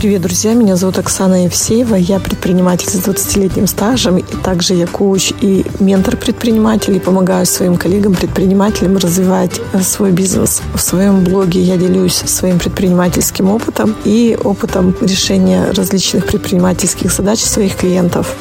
Привет, друзья! Меня зовут Оксана Евсеева. Я предприниматель с 20-летним стажем. И также я коуч и ментор предпринимателей. Помогаю своим коллегам-предпринимателям развивать э, свой бизнес. В своем блоге я делюсь своим предпринимательским опытом и опытом решения различных предпринимательских задач своих клиентов.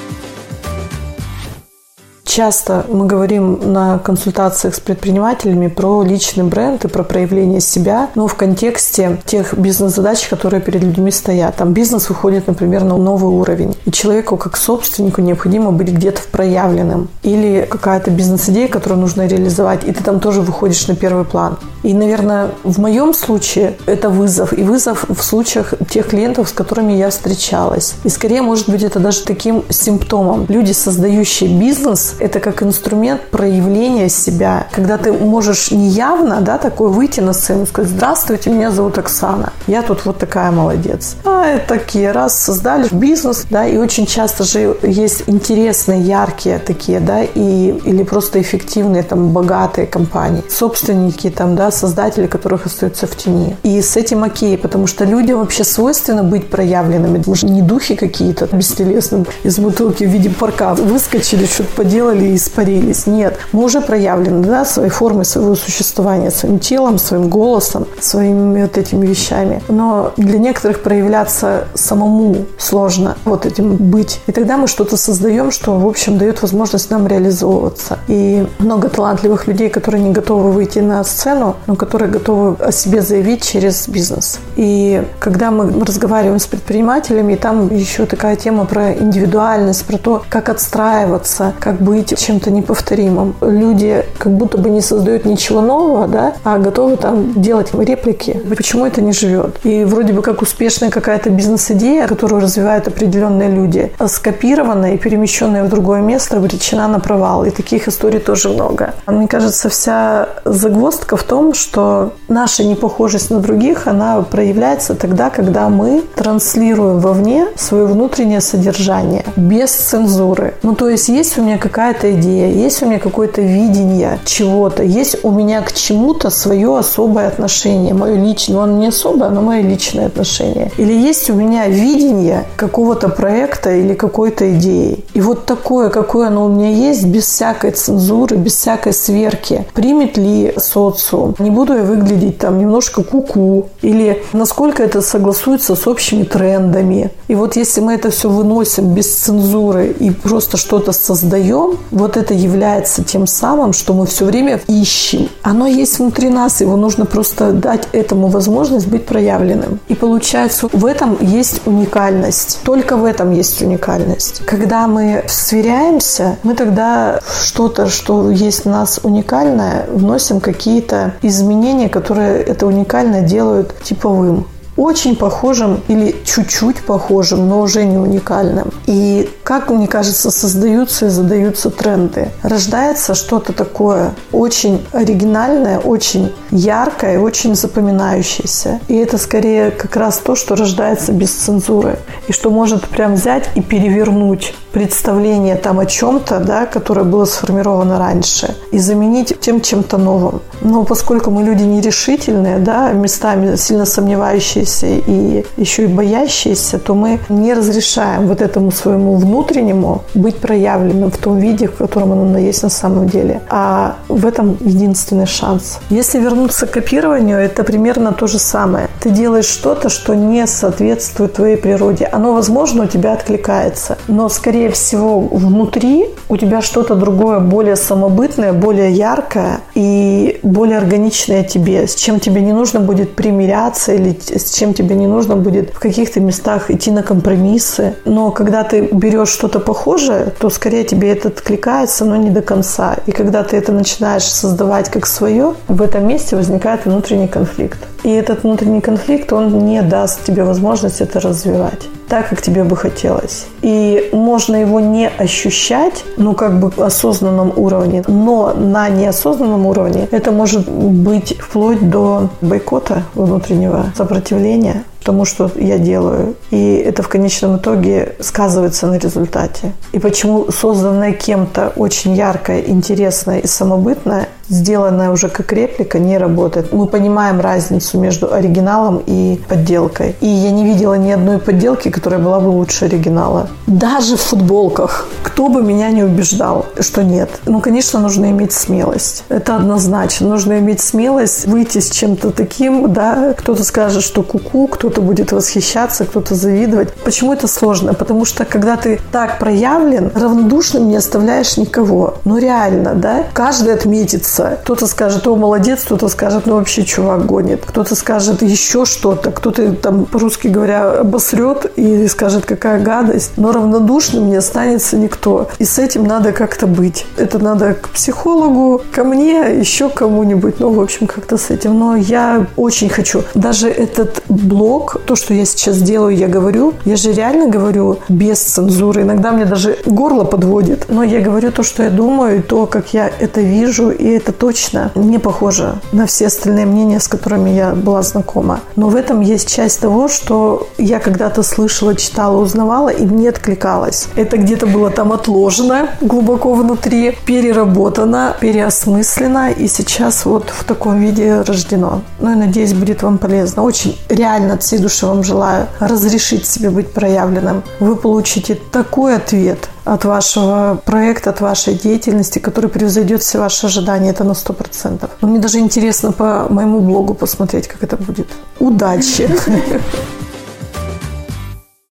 Часто мы говорим на консультациях с предпринимателями про личный бренд и про проявление себя, но в контексте тех бизнес-задач, которые перед людьми стоят. Там бизнес выходит, например, на новый уровень. И человеку, как собственнику, необходимо быть где-то проявленным. Или какая-то бизнес-идея, которую нужно реализовать, и ты там тоже выходишь на первый план. И, наверное, в моем случае это вызов. И вызов в случаях тех клиентов, с которыми я встречалась. И скорее, может быть, это даже таким симптомом. Люди, создающие бизнес, это как инструмент проявления себя, когда ты можешь неявно, да, такое выйти на сцену сказать, здравствуйте, меня зовут Оксана, я тут вот такая молодец. А такие, раз создали бизнес, да, и очень часто же есть интересные, яркие такие, да, и, или просто эффективные, там, богатые компании, собственники, там, да, создатели, которых остаются в тени. И с этим окей, потому что людям вообще свойственно быть проявленными. Может, не духи какие-то бестелесные из бутылки в виде парка выскочили, что-то поделали, и испарились. Нет, мы уже проявлены, да, своей формой своего существования, своим телом, своим голосом, своими вот этими вещами. Но для некоторых проявляться самому сложно вот этим быть. И тогда мы что-то создаем, что, в общем, дает возможность нам реализовываться. И много талантливых людей, которые не готовы выйти на сцену, но которые готовы о себе заявить через бизнес. И когда мы разговариваем с предпринимателями, там еще такая тема про индивидуальность, про то, как отстраиваться, как быть чем-то неповторимым. Люди как будто бы не создают ничего нового, да, а готовы там делать реплики. Почему это не живет? И вроде бы как успешная какая-то бизнес-идея, которую развивают определенные люди, скопированная и перемещенная в другое место, обречена на провал. И таких историй тоже много. Мне кажется, вся загвоздка в том, что наша непохожесть на других, она проявляется тогда, когда мы транслируем вовне свое внутреннее содержание без цензуры. Ну, то есть есть у меня какая какая-то идея, есть у меня какое-то видение чего-то, есть у меня к чему-то свое особое отношение, мое личное, ну, оно не особое, но мое личное отношение. Или есть у меня видение какого-то проекта или какой-то идеи. И вот такое, какое оно у меня есть, без всякой цензуры, без всякой сверки, примет ли социум, не буду я выглядеть там немножко куку, или насколько это согласуется с общими трендами. И вот если мы это все выносим без цензуры и просто что-то создаем, вот это является тем самым, что мы все время ищем. Оно есть внутри нас, его нужно просто дать этому возможность быть проявленным. И получается, в этом есть уникальность. Только в этом есть уникальность. Когда мы сверяемся, мы тогда что-то, что есть в нас уникальное, вносим какие-то изменения, которые это уникальное делают типовым очень похожим или чуть-чуть похожим, но уже не уникальным. И как мне кажется, создаются и задаются тренды. Рождается что-то такое очень оригинальное, очень яркое, очень запоминающееся. И это скорее как раз то, что рождается без цензуры. И что может прям взять и перевернуть представление там о чем-то, да, которое было сформировано раньше, и заменить тем чем-то новым. Но поскольку мы люди нерешительные, да, местами сильно сомневающиеся и еще и боящиеся, то мы не разрешаем вот этому своему внутреннему быть проявленным в том виде, в котором оно есть на самом деле. А в этом единственный шанс. Если вернуться к копированию, это примерно то же самое. Ты делаешь что-то, что не соответствует твоей природе. Оно, возможно, у тебя откликается, но скорее всего, внутри у тебя что-то другое, более самобытное, более яркое и более органичное тебе, с чем тебе не нужно будет примиряться или с чем тебе не нужно будет в каких-то местах идти на компромиссы. Но когда ты берешь что-то похожее, то скорее тебе это откликается, но не до конца. И когда ты это начинаешь создавать как свое, в этом месте возникает внутренний конфликт. И этот внутренний конфликт, он не даст тебе возможность это развивать так, как тебе бы хотелось. И можно его не ощущать, ну, как бы осознанном уровне, но на неосознанном уровне это может быть вплоть до бойкота внутреннего сопротивления тому, что я делаю. И это в конечном итоге сказывается на результате. И почему созданное кем-то очень яркое, интересное и самобытное сделанное уже как реплика, не работает. Мы понимаем разницу между оригиналом и подделкой. И я не видела ни одной подделки, которая была бы лучше оригинала. Даже в футболках. Кто бы меня не убеждал, что нет. Ну, конечно, нужно иметь смелость. Это однозначно. Нужно иметь смелость выйти с чем-то таким, да. Кто-то скажет, что куку, кто-то будет восхищаться, кто-то завидовать. Почему это сложно? Потому что когда ты так проявлен, равнодушным не оставляешь никого. Ну, реально, да? Каждый отметится. Кто-то скажет, о, молодец, кто-то скажет, ну, вообще чувак гонит. Кто-то скажет еще что-то. Кто-то там, по-русски говоря, обосрет и скажет, какая гадость. Но равнодушным не останется никто. И с этим надо как-то быть. Это надо к психологу, ко мне, еще кому-нибудь. Ну, в общем, как-то с этим. Но я очень хочу. Даже этот блог, то, что я сейчас делаю, я говорю, я же реально говорю без цензуры. Иногда мне даже горло подводит. Но я говорю то, что я думаю, то, как я это вижу, и это точно не похоже на все остальные мнения, с которыми я была знакома. Но в этом есть часть того, что я когда-то слышала, читала, узнавала, и мне откликалось. Это где-то было там отложено глубоко внутри, переработано, переосмыслено, и сейчас вот в таком виде рождено. Ну и надеюсь, будет вам полезно. Очень реально всей души вам желаю разрешить себе быть проявленным. Вы получите такой ответ от вашего проекта, от вашей деятельности, который превзойдет все ваши ожидания. Это на сто процентов. Мне даже интересно по моему блогу посмотреть, как это будет. Удачи!